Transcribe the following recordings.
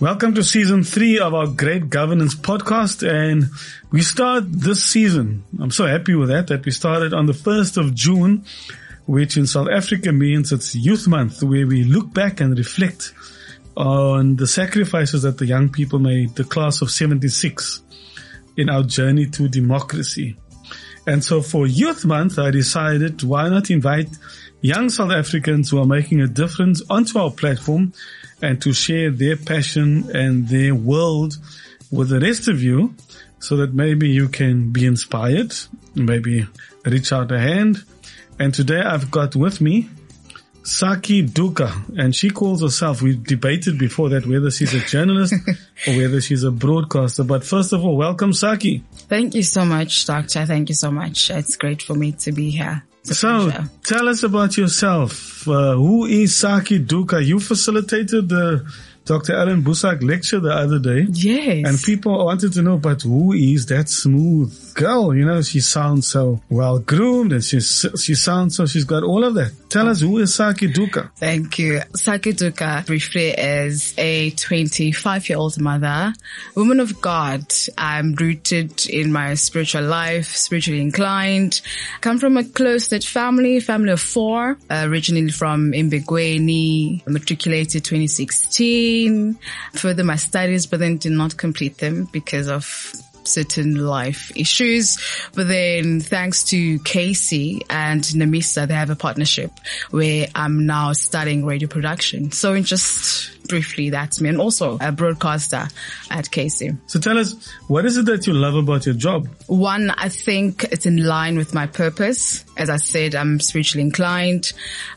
Welcome to season three of our Great Governance podcast. And we start this season. I'm so happy with that, that we started on the 1st of June, which in South Africa means it's youth month where we look back and reflect on the sacrifices that the young people made, the class of 76 in our journey to democracy. And so for youth month, I decided why not invite young South Africans who are making a difference onto our platform and to share their passion and their world with the rest of you so that maybe you can be inspired, maybe reach out a hand. And today I've got with me Sakhe Duka and she calls herself, we debated before that whether she's a journalist or whether she's a broadcaster. But first of all, welcome Sakhe. Thank you so much, Doctor. Thank you so much. It's great for me to be here. So tell us about yourself. Uh, who is Sakhe Duka? You facilitated the Dr. Allan Boesak lecture the other day. Yes. And people wanted to know, but who is that smooth girl? You know, she sounds so well groomed and she's, she sounds so, she's got all of that. Tell us who is Sakhe Duka? Thank you. Sakhe Duka briefly is a 25 year old mother, woman of God. I'm rooted in my spiritual life, spiritually inclined, come from a close knit family, family of four, uh, originally from Imbegweni, matriculated 2016, further my studies, but then did not complete them because of certain life issues. But then thanks to KC and NEMISA, they have a partnership where I'm now studying radio production. So in just briefly, that's me and also a broadcaster at KC. So tell us, what is it that you love about your job? One, I think it's in line with my purpose. As I said, I'm spiritually inclined.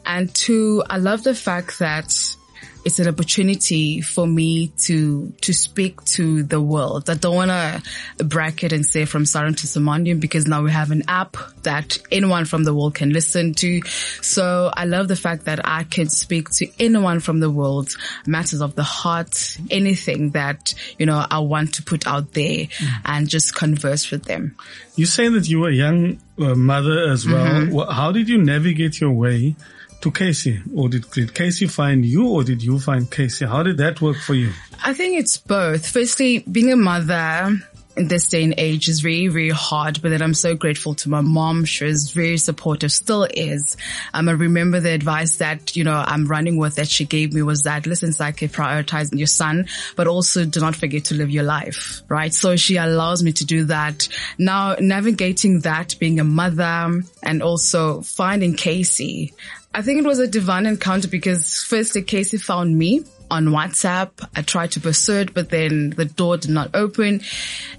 And two, I love the fact that it's an opportunity for me to to speak to the world. I don't want to bracket and say from Saron to Simondium because now we have an app that anyone from the world can listen to. So I love the fact that I can speak to anyone from the world, matters of the heart, anything that, you know, I want to put out there mm. and just converse with them. You say that you were a young uh, mother as well. Mm-hmm. How did you navigate your way to KC? Or did, did KC find you or did you find KC? How did that work for you? I think it's both. Firstly, being a mother, in this day and age is very, very hard, but then I'm so grateful to my mom. She was very supportive, still is. Um, I remember the advice that, you know, I'm running with that she gave me was that, listen, Sakhe, prioritize your son, but also do not forget to live your life, right? So she allows me to do that. Now navigating that, being a mother and also finding KC, I think it was a divine encounter because firstly, KC found me on WhatsApp. I tried to pursue it, but then the door did not open.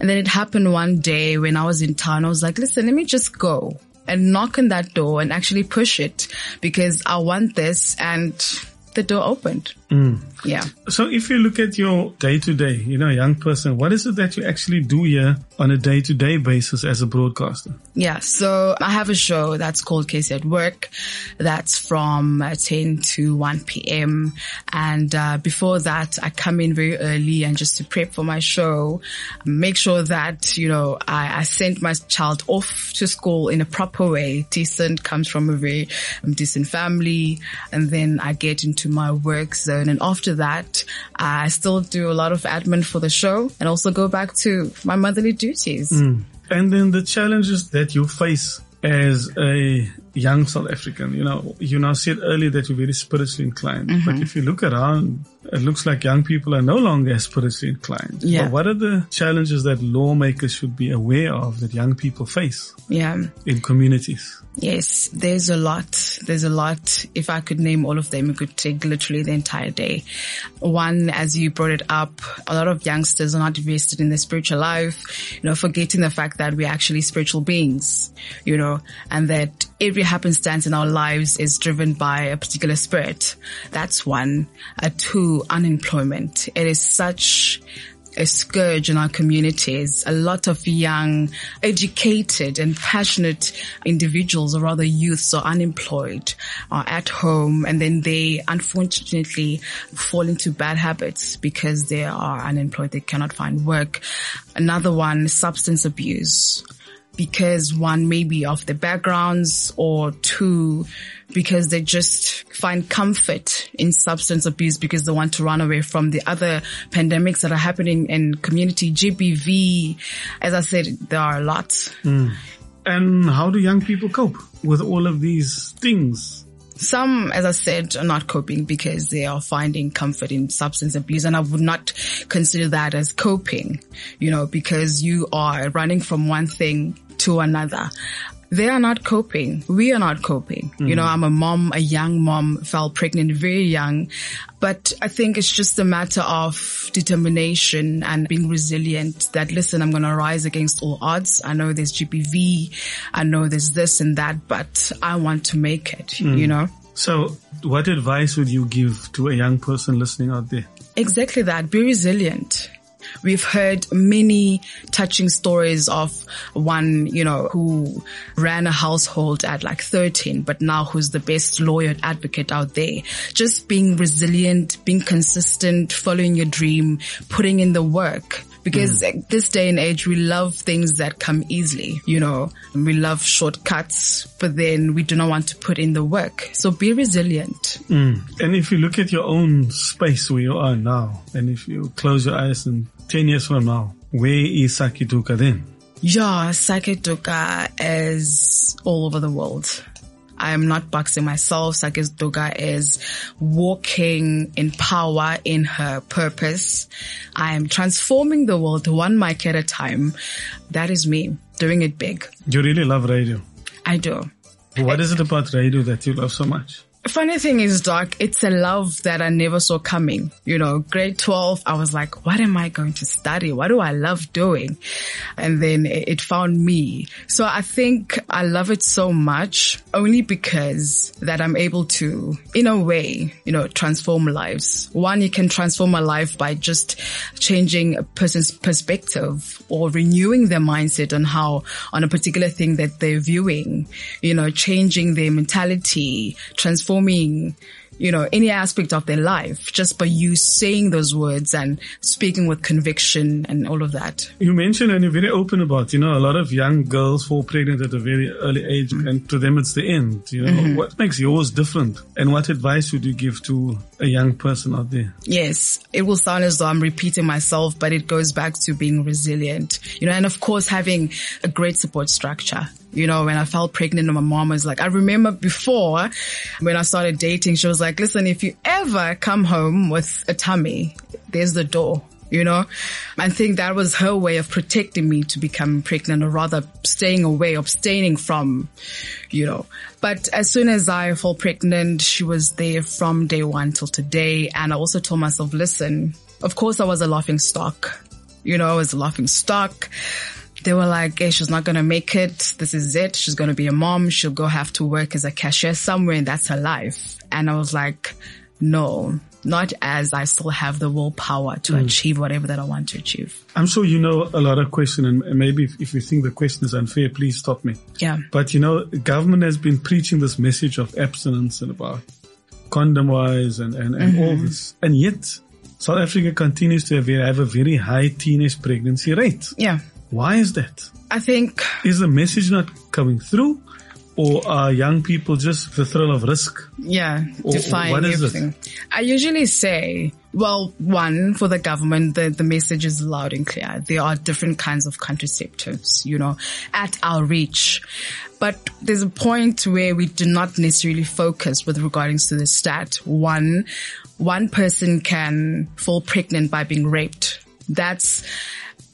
And then it happened one day when I was in town. I was like, listen, let me just go and knock on that door and actually push it because I want this. And the door opened. Mm. Yeah. So if you look at your day to day, you know, young person, what is it that you actually do here on a day to day basis as a broadcaster? Yeah. So I have a show that's called Case at Work. That's from uh, 10 to 1 p.m. And uh, before that, I come in very early and just to prep for my show, make sure that, you know, I, I send my child off to school in a proper way. Decent comes from a very um, decent family. And then I get into my work zone and after that, I still do a lot of admin for the show and also go back to my motherly duties. Mm. And then the challenges that you face as a young South African, you know, you now said earlier that you're very spiritually inclined, mm-hmm. but if you look around, it looks like young people are no longer spiritually inclined. Yeah. But what are the challenges that lawmakers should be aware of that young people face? Yeah. In communities? Yes, there's a lot. There's a lot. If I could name all of them, it could take literally the entire day. One, as you brought it up, a lot of youngsters are not invested in their spiritual life, you know, forgetting the fact that we're actually spiritual beings, you know, and that every happenstance in our lives is driven by a particular spirit. That's one. A two, unemployment. It is such a scourge in our communities. A lot of young, educated and passionate individuals or rather youths are unemployed, are at home and then they unfortunately fall into bad habits because they are unemployed. They cannot find work. Another one, substance abuse because one maybe of the backgrounds or two because they just find comfort in substance abuse because they want to run away from the other pandemics that are happening in community GBV. As I said, there are a lot. Mm. And how do young people cope with all of these things? Some, as I said, are not coping because they are finding comfort in substance abuse. And I would not consider that as coping, you know, because you are running from one thing to another. They are not coping. We are not coping. Mm. You know, I'm a mom, a young mom, fell pregnant very young, but I think it's just a matter of determination and being resilient that listen, I'm going to rise against all odds. I know there's GBV. I know there's this and that, but I want to make it, mm. you know? So what advice would you give to a young person listening out there? Exactly that. Be resilient. We've heard many touching stories of one, you know, who ran a household at like 13, but now who's the best lawyer and advocate out there. Just being resilient, being consistent, following your dream, putting in the work because mm. this day and age we love things that come easily you know we love shortcuts but then we do not want to put in the work so be resilient mm. and if you look at your own space where you are now and if you close your eyes and 10 years from now, where is Sakhe Duka then? Yeah, Sakhe Duka is all over the world. I am not boxing myself. Sakhe Duka is walking in power in her purpose. I am transforming the world one mic at a time. That is me doing it big. You really love radio. I do. What is it about radio that you love so much? Funny thing is, Doc, it's a love that I never saw coming. You know, grade 12, I was like, what am I going to study? What do I love doing? And then it found me. So I think I love it so much only because that I'm able to, in a way, you know, transform lives. One, you can transform a life by just changing a person's perspective or renewing their mindset on how, on a particular thing that they're viewing, you know, changing their mentality, transforming transforming, you know, any aspect of their life just by you saying those words and speaking with conviction and all of that. You mentioned and you're very open about, you know, a lot of young girls fall pregnant at a very early age mm-hmm. and to them it's the end. You know, mm-hmm. what makes yours different? And what advice would you give to a young person out there? Yes, it will sound as though I'm repeating myself, but it goes back to being resilient, you know, and of course having a great support structure you know, when I fell pregnant and my mom was like, I remember before when I started dating, she was like, listen, if you ever come home with a tummy, there's the door you know? I think that was her way of protecting me to become pregnant or rather staying away, abstaining from, you know. But as soon as I fall pregnant, she was there from day one till today. And I also told myself, listen, of course I was a laughing stock. You know, I was a laughing stock they were like, hey, she's not going to make it. This is it. She's going to be a mom. She'll go have to work as a cashier somewhere and that's her life. And I was like, no, not as I still have the willpower to mm. achieve whatever that I want to achieve. I'm sure you know a lot of questions and maybe if, if you think the question is unfair, please stop me. Yeah. But you know, government has been preaching this message of abstinence and about condomise and, and, and mm-hmm. all this. And yet South Africa continues to have, have a very high teenage pregnancy rate. Yeah. Why is that? I think. Is the message not coming through? Or are young people just the thrill of risk? Yeah, define everything. It? I usually say, well, one, for the government, the, the message is loud and clear. There are different kinds of contraceptives, you know, at our reach. But there's a point where we do not necessarily focus with regards to the stat. One, one person can fall pregnant by being raped. That's,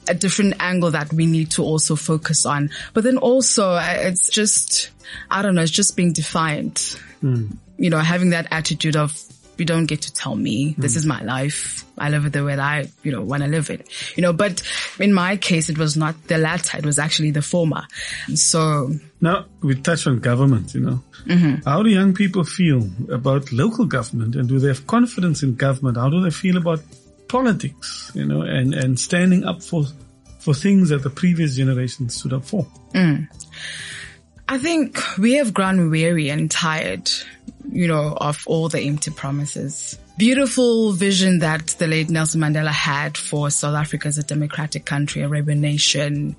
a different angle that we need to also focus on. But then also uh, it's just, I don't know, it's just being defiant. Mm. You know, having that attitude of, you don't get to tell me this mm. is my life. I live it the way that I, you know, want to live it, you know, but in my case, it was not the latter. It was actually the former. So now we touch on government, you know, mm-hmm. how do young people feel about local government and do they have confidence in government? How do they feel about politics, you know, and, and standing up for, for things that the previous generation stood up for? Mm. I think we have grown weary and tired, you know, of all the empty promises. Beautiful vision that the late Nelson Mandela had for South Africa as a democratic country, a rebel nation,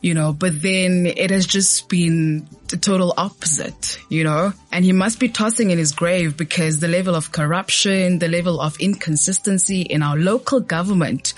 you know, but then it has just been the total opposite, you know, and he must be tossing in his grave because the level of corruption, the level of inconsistency in our local government,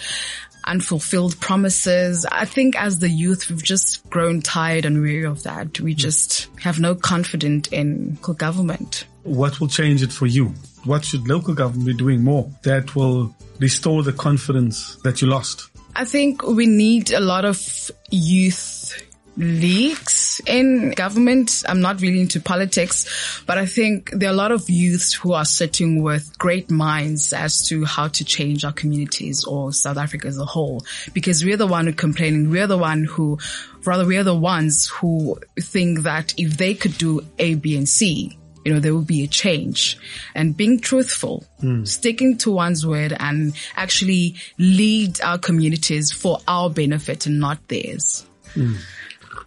unfulfilled promises. I think as the youth, we've just grown tired and weary of that. We hmm. just have no confidence in government. What will change it for you? What should local government be doing more that will restore the confidence that you lost? I think we need a lot of youth leagues in government. I'm not really into politics, but I think there are a lot of youths who are sitting with great minds as to how to change our communities or South Africa as a whole. Because we're the one who complaining. We're the one who, rather, we're the ones who think that if they could do A, B, and C, you know, there will be a change and being truthful, hmm. sticking to one's word and actually lead our communities for our benefit and not theirs. Hmm.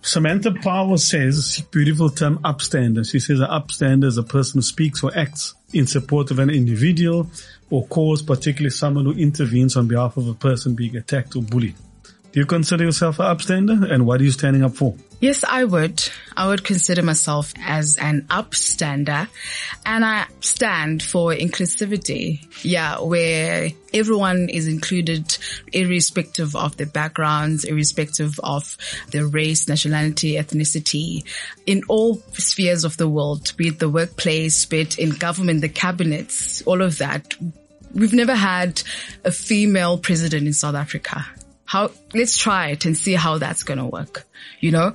Samantha Power says, beautiful term, upstander. She says an upstander is a person who speaks or acts in support of an individual or cause, particularly someone who intervenes on behalf of a person being attacked or bullied. Do you consider yourself an upstander and what are you standing up for? Yes, I would. I would consider myself as an upstander and I stand for inclusivity. Yeah, where everyone is included irrespective of their backgrounds, irrespective of their race, nationality, ethnicity in all spheres of the world, be it the workplace, be it in government, the cabinets, all of that. We've never had a female president in South Africa. How, let's try it and see how that's going to work. You know,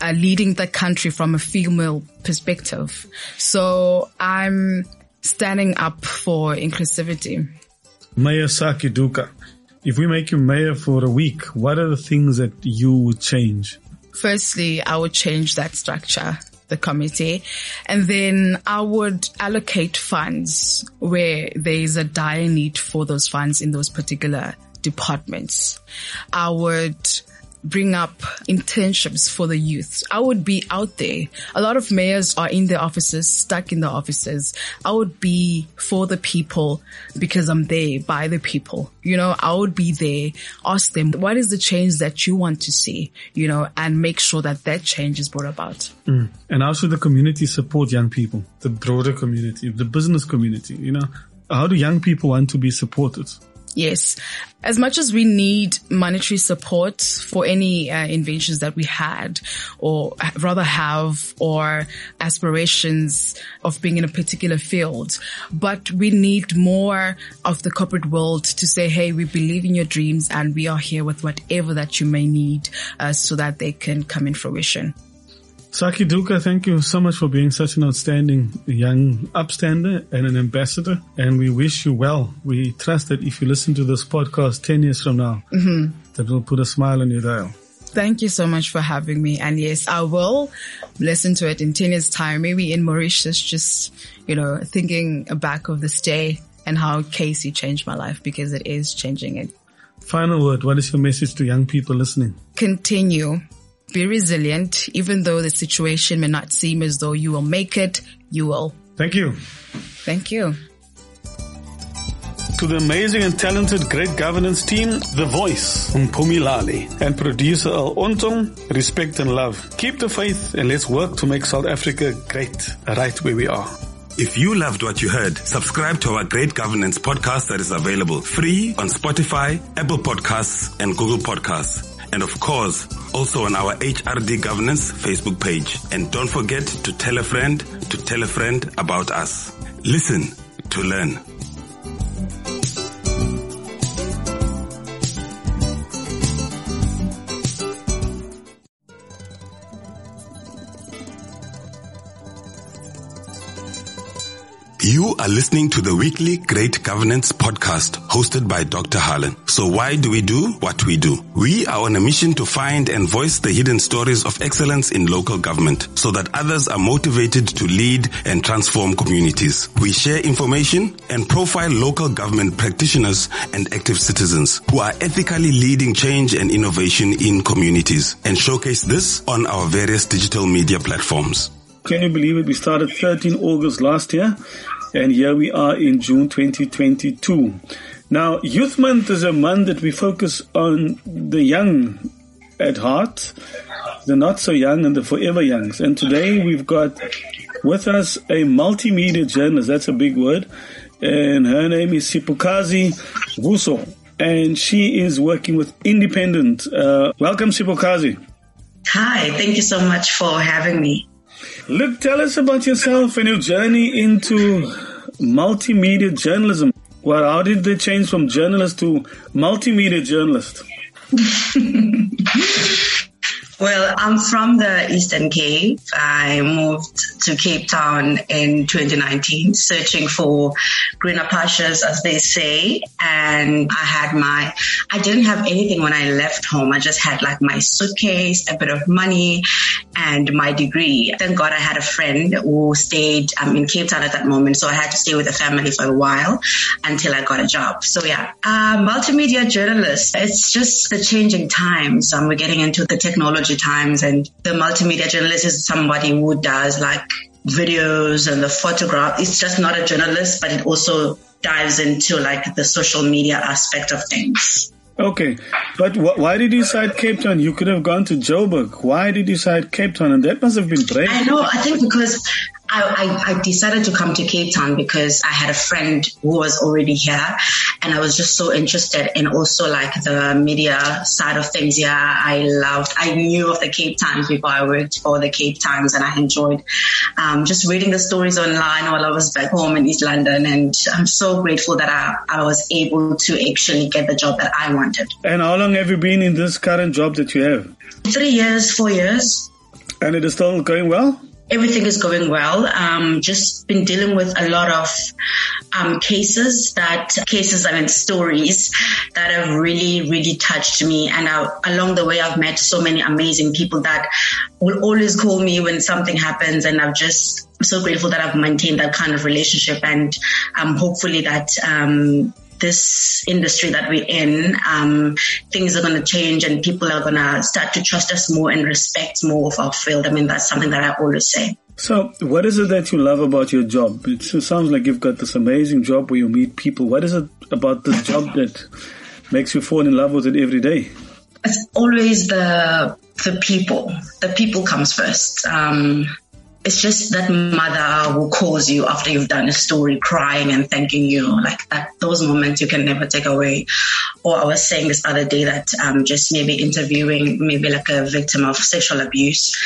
uh, leading the country from a female perspective. So I'm standing up for inclusivity. Mayor Sakhe Duka, if we make you mayor for a week, what are the things that you would change? Firstly, I would change that structure, the committee, and then I would allocate funds where there is a dire need for those funds in those particular departments. I would bring up internships for the youth. I would be out there. A lot of mayors are in their offices, stuck in their offices. I would be for the people because I'm there by the people. You know, I would be there, ask them, what is the change that you want to see? You know, and make sure that that change is brought about. Mm. And how should the community support young people, the broader community, the business community? You know, how do young people want to be supported? Yes. As much as we need monetary support for any uh, inventions that we had or rather have or aspirations of being in a particular field, but we need more of the corporate world to say, Hey, we believe in your dreams and we are here with whatever that you may need uh, so that they can come in fruition. Sakhe Duka, thank you so much for being such an outstanding young upstander and an ambassador. And we wish you well. We trust that if you listen to this podcast 10 years from now, mm-hmm. that will put a smile on your dial. Thank you so much for having me. And yes, I will listen to it in 10 years time, maybe in Mauritius, just, you know, thinking back of this day and how KC changed my life because it is changing it. Final word. What is your message to young people listening? Continue. Be resilient. Even though the situation may not seem as though you will make it, you will. Thank you. Thank you. To the amazing and talented Great Governance team, The Voice, Mpumi Lali, and producer Al Ontong, respect and love. Keep the faith and let's work to make South Africa great, right where we are. If you loved what you heard, subscribe to our Great Governance podcast that is available free on Spotify, Apple Podcasts, and Google Podcasts. And of course, also on our HRD Governance Facebook page. And don't forget to tell a friend to tell a friend about us. Listen to learn. You are listening to the weekly Great Governance podcast hosted by Dr. Harlan. So why do we do what we do? We are on a mission to find and voice the hidden stories of excellence in local government so that others are motivated to lead and transform communities. We share information and profile local government practitioners and active citizens who are ethically leading change and innovation in communities and showcase this on our various digital media platforms. Can you believe it? We started 13 August last year, and here we are in June 2022. Now, Youth Month is a month that we focus on the young at heart, the not so young and the forever youngs. And today we've got with us a multimedia journalist. That's a big word. And her name is Siphokazi Vuso. And she is working with Independent. Uh, welcome, Siphokazi. Hi, thank you so much for having me. Look, tell us about yourself and your journey into multimedia journalism. Well, how did they change from journalist to multimedia journalist? Well, I'm from the Eastern Cape. I moved to Cape Town in 2019, searching for greener pastures, as they say. And I had my, I didn't have anything when I left home. I just had like my suitcase, a bit of money, and my degree. Thank God I had a friend who stayed um, in Cape Town at that moment. So I had to stay with the family for a while until I got a job. So yeah, uh, multimedia journalist. It's just the changing times. Um, we're getting into the technology times and the multimedia journalist is somebody who does like videos and the photograph. It's just not a journalist, but it also dives into like the social media aspect of things. Okay, but wh- why did you decide Cape Town? You could have gone to Joburg. Why did you decide Cape Town? And that must have been brave. I know. I think because I, I, I, decided to come to Cape Town because I had a friend who was already here and I was just so interested in also like the media side of things. Yeah, I loved, I knew of the Cape Times before I worked for the Cape Times and I enjoyed um, just reading the stories online while I was back home in East London. And I'm so grateful that I, I was able to actually get the job that I wanted. And how long have you been in this current job that you have? Three years, four years. And it is still going well? Everything is going well. Um, just been dealing with a lot of um, cases that cases and stories that have really, really touched me. And I, along the way, I've met so many amazing people that will always call me when something happens, and I've just I'm so grateful that I've maintained that kind of relationship, and um, hopefully that um, this industry that we're in, um, things are going to change and people are going to start to trust us more and respect more of our field. I mean, that's something that I always say. So, what is it that you love about your job? It sounds like you've got this amazing job where you meet people. What is it about this job that makes you fall in love with it every day? It's always the the people. The people comes first. Um, it's just that mother who calls you after you've done a story crying and thanking you like that those moments you can never take away or i was saying this other day that um, just maybe interviewing maybe like a victim of sexual abuse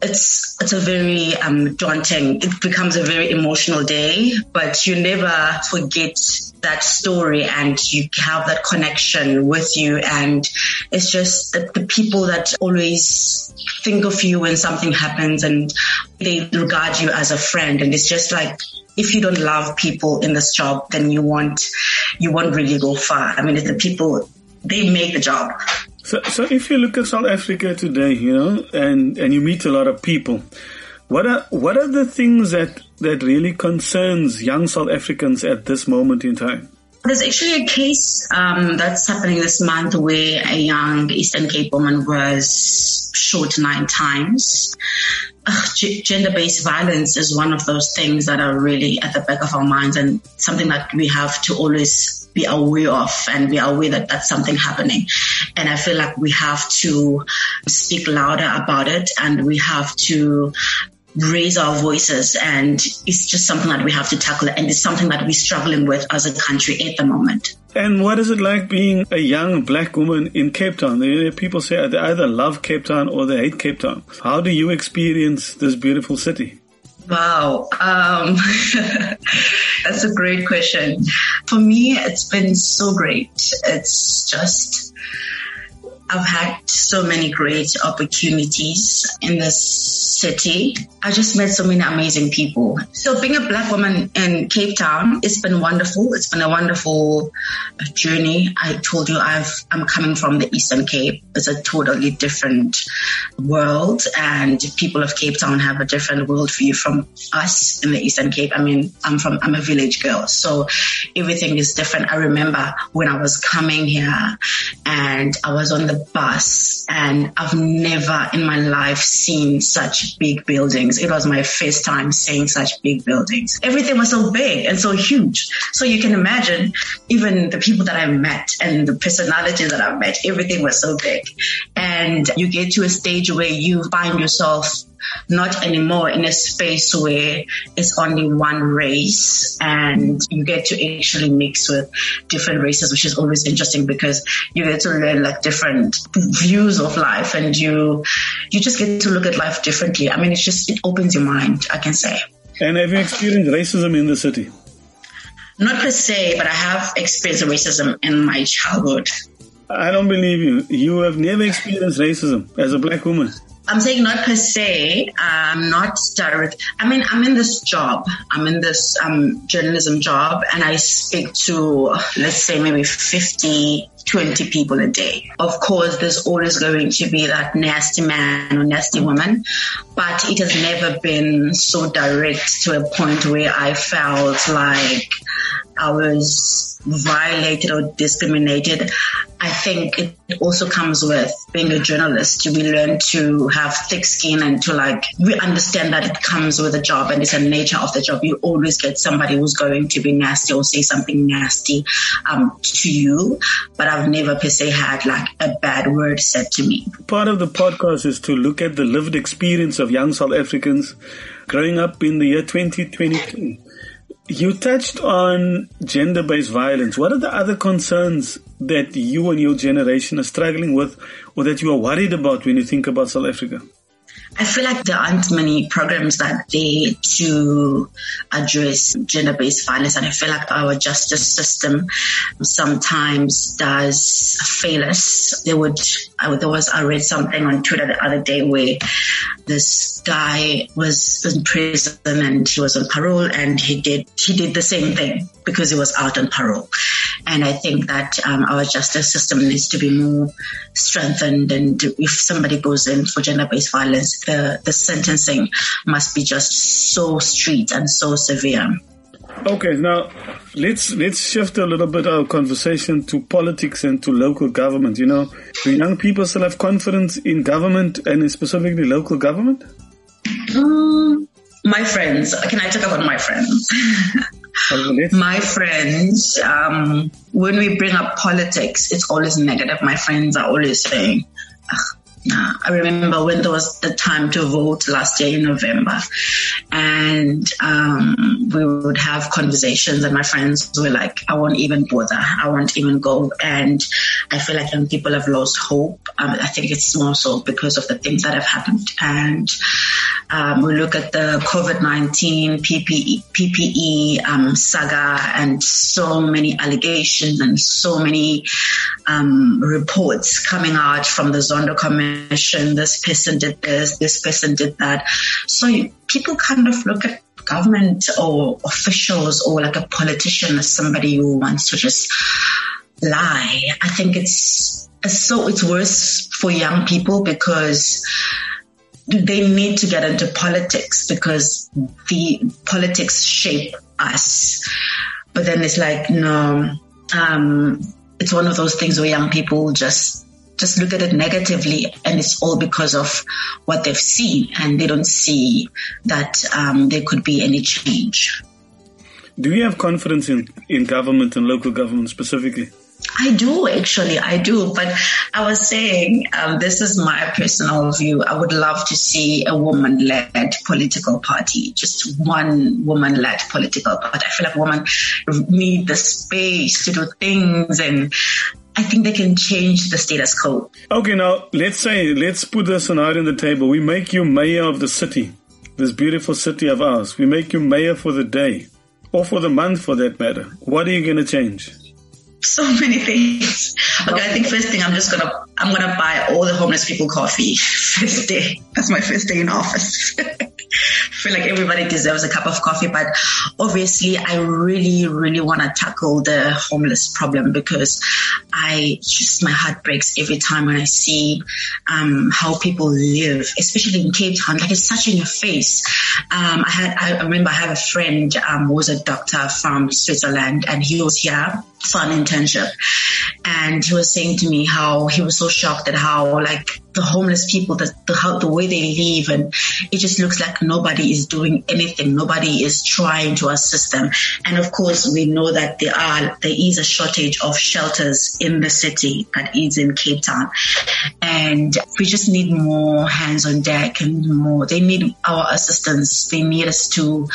it's it's a very um, daunting. It becomes a very emotional day, but you never forget that story, and you have that connection with you. And it's just the, the people that always think of you when something happens, and they regard you as a friend. And it's just like if you don't love people in this job, then you won't you won't really go far. I mean, it's the people they make the job. So, so if you look at South Africa today, you know, and, and you meet a lot of people, what are what are the things that that really concerns young South Africans at this moment in time? There's actually a case um, that's happening this month where a young Eastern Cape woman was shot nine times. G- gender-based violence is one of those things that are really at the back of our minds and something that we have to always be aware of and be aware that that's something happening. And I feel like we have to speak louder about it and we have to raise our voices and it's just something that we have to tackle and it's something that we're struggling with as a country at the moment. And what is it like being a young black woman in Cape Town? People say they either love Cape Town or they hate Cape Town. How do you experience this beautiful city? Wow. Um, that's a great question. For me, it's been so great. It's just, I've had so many great opportunities in this city. I just met so many amazing people. So being a black woman in Cape Town, it's been wonderful. It's been a wonderful uh, journey. I told you I've, I'm coming from the Eastern Cape. It's a totally different world and people of Cape Town have a different worldview from us in the Eastern Cape. I mean, I'm from, I'm a village girl. So everything is different. I remember when I was coming here and I was on the bus and I've never in my life seen such big buildings. It was my first time seeing such big buildings. Everything was so big and so huge. So you can imagine even the people that I met and the personalities that I've met, everything was so big. And you get to a stage where you find yourself not anymore in a space where it's only one race and you get to actually mix with different races, which is always interesting because you get to learn like different views of life and you, you just get to look at life differently. I mean, it's just, it opens your mind, I can say. And have you experienced racism in the city? Not per se, but I have experienced racism in my childhood. I don't believe you. You have never experienced racism as a black woman. I'm saying not per se. I'm not direct. I mean, I'm in this job. I'm in this um, journalism job, and I speak to let's say maybe 50, 20 people a day. Of course, there's always going to be that nasty man or nasty woman, but it has never been so direct to a point where I felt like I was violated or discriminated. I think it also comes with being a journalist. We learn to have thick skin and to like, we understand that it comes with a job and it's a nature of the job. You always get somebody who's going to be nasty or say something nasty, um, to you. But I've never per se had like a bad word said to me. Part of the podcast is to look at the lived experience of young South Africans growing up in the year 2022. You touched on gender based violence. What are the other concerns that you and your generation are struggling with or that you are worried about when you think about South Africa? I feel like there aren't many programs that they to address gender-based violence, and I feel like our justice system sometimes does fail us. There would, I, there was, I read something on Twitter the other day where this guy was in prison and he was on parole, and he did, he did the same thing because he was out on parole. And I think that um, our justice system needs to be more strengthened. And if somebody goes in for gender-based violence, the, the sentencing must be just so strict and so severe. Okay, now let's let's shift a little bit our conversation to politics and to local government. You know, do young people still have confidence in government and specifically local government? Um, my friends. Can I talk about my friends? my friends, um, when we bring up politics, it's always negative. My friends are always saying, I remember when there was the time to vote last year in November, and um, we would have conversations, and my friends were like, "I won't even bother. I won't even go." And I feel like young people have lost hope. Um, I think it's more so because of the things that have happened, and um, we look at the COVID nineteen PPE, PPE um, saga, and so many allegations and so many um, reports coming out from the Zondo Commission this person did this, this person did that. So people kind of look at government or officials or like a politician as somebody who wants to just lie. I think it's so it's worse for young people because they need to get into politics because the politics shape us. But then it's like, no, um, it's one of those things where young people just just look at it negatively and it's all because of what they've seen and they don't see that um, there could be any change. Do you have confidence in, in government and local government specifically? I do actually, I do. But I was saying, um, this is my personal view. I would love to see a woman-led political party, just one woman-led political party. I feel like women need the space to do things and I think they can change the status quo. Okay, now let's say, let's put this scenario on the table. We make you mayor of the city, this beautiful city of ours. We make you mayor for the day or for the month for that matter. What are you going to change? so many things. Okay, I think first thing I'm just gonna I'm gonna buy all the homeless people coffee first day. That's my first day in office. Feel like everybody deserves a cup of coffee, but obviously I really, really want to tackle the homeless problem because I just, my heart breaks every time when I see, um, how people live, especially in Cape Town. Like it's such in your face. Um, I had, I remember I have a friend, um, who was a doctor from Switzerland and he was here for an internship. And he was saying to me how he was so shocked at how like the homeless people, the, the, how, the way they live and it just looks like nobody is doing anything. Nobody is trying to assist them. And of course, we know that there are, there is a shortage of shelters in the city that is in Cape Town. And we just need more hands on deck and more, they need our assistance. They need us to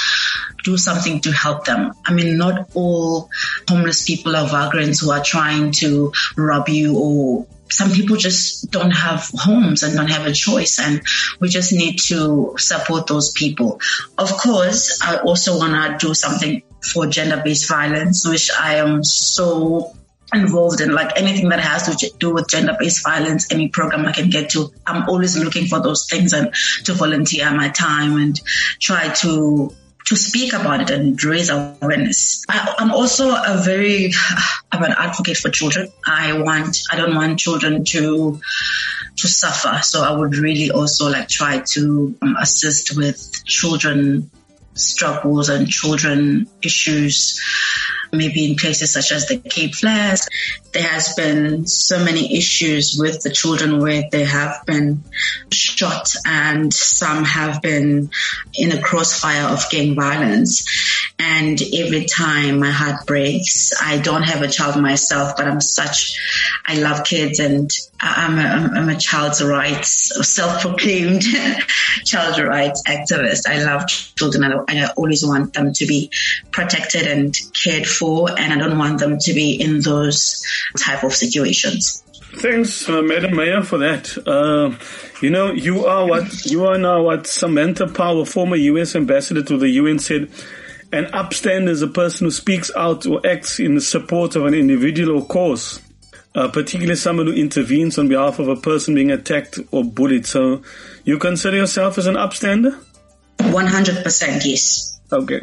do something to help them. I mean, not all homeless people are vagrants who are trying to rob you or some people just don't have homes and don't have a choice and we just need to support those people. Of course, I also want to do something for gender-based violence, which I am so involved in like anything that has to do with gender-based violence any program i can get to i'm always looking for those things and to volunteer my time and try to to speak about it and raise awareness. I, am also a very, I'm an advocate for children. I want, I don't want children to, to suffer. So I would really also like try to um, assist with children struggles and children issues maybe in places such as the Cape Flats. There has been so many issues with the children where they have been shot and some have been in a crossfire of gang violence. And every time my heart breaks, I don't have a child myself, but I'm such, I love kids and I'm a, I'm a child's rights, self-proclaimed child rights activist. I love children. I, I always want them to be protected and cared for, and I don't want them to be in those type of situations. Thanks, uh, Madam Mayor, for that. Uh, you know, you are what you are now. What Samantha Power, former U.S. ambassador to the UN, said. An upstander is a person who speaks out or acts in support of an individual or cause uh, particularly someone who intervenes on behalf of a person being attacked or bullied. So you consider yourself as an upstander? 100% yes. Okay.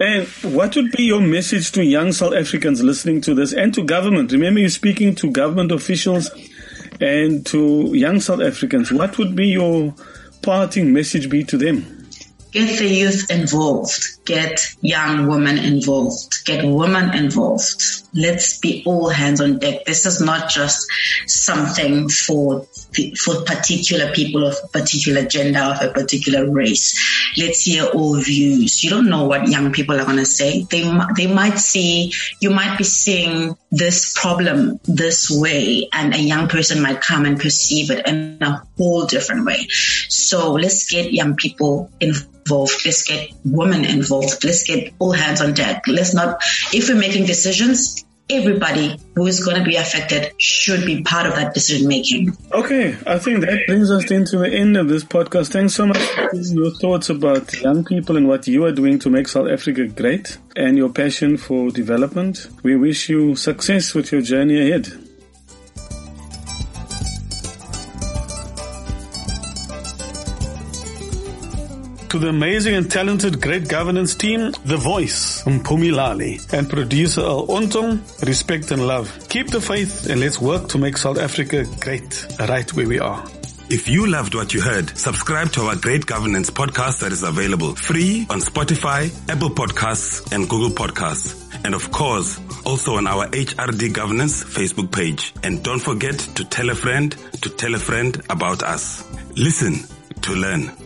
And what would be your message to young South Africans listening to this and to government? Remember, you're speaking to government officials and to young South Africans. What would be your parting message be to them? Get the youth involved. Get young women involved. Get women involved. Let's be all hands on deck. This is not just something for for particular people of a particular gender of a particular race. Let's hear all views. You don't know what young people are going to say. They they might see you might be seeing this problem this way, and a young person might come and perceive it in a whole different way. So let's get young people involved. Let's get women involved. Let's get all hands on deck. Let's not, if we're making decisions, everybody who is going to be affected should be part of that decision making. Okay, I think that brings us into the end of this podcast. Thanks so much for your thoughts about young people and what you are doing to make South Africa great and your passion for development. We wish you success with your journey ahead. To the amazing and talented Great Governance team, The Voice, Mpumilali, and producer Al Ontong, respect and love. Keep the faith and let's work to make South Africa great, right where we are. If you loved what you heard, subscribe to our Great Governance podcast that is available free on Spotify, Apple Podcasts, and Google Podcasts. And of course, also on our HRD Governance Facebook page. And don't forget to tell a friend to tell a friend about us. Listen to learn.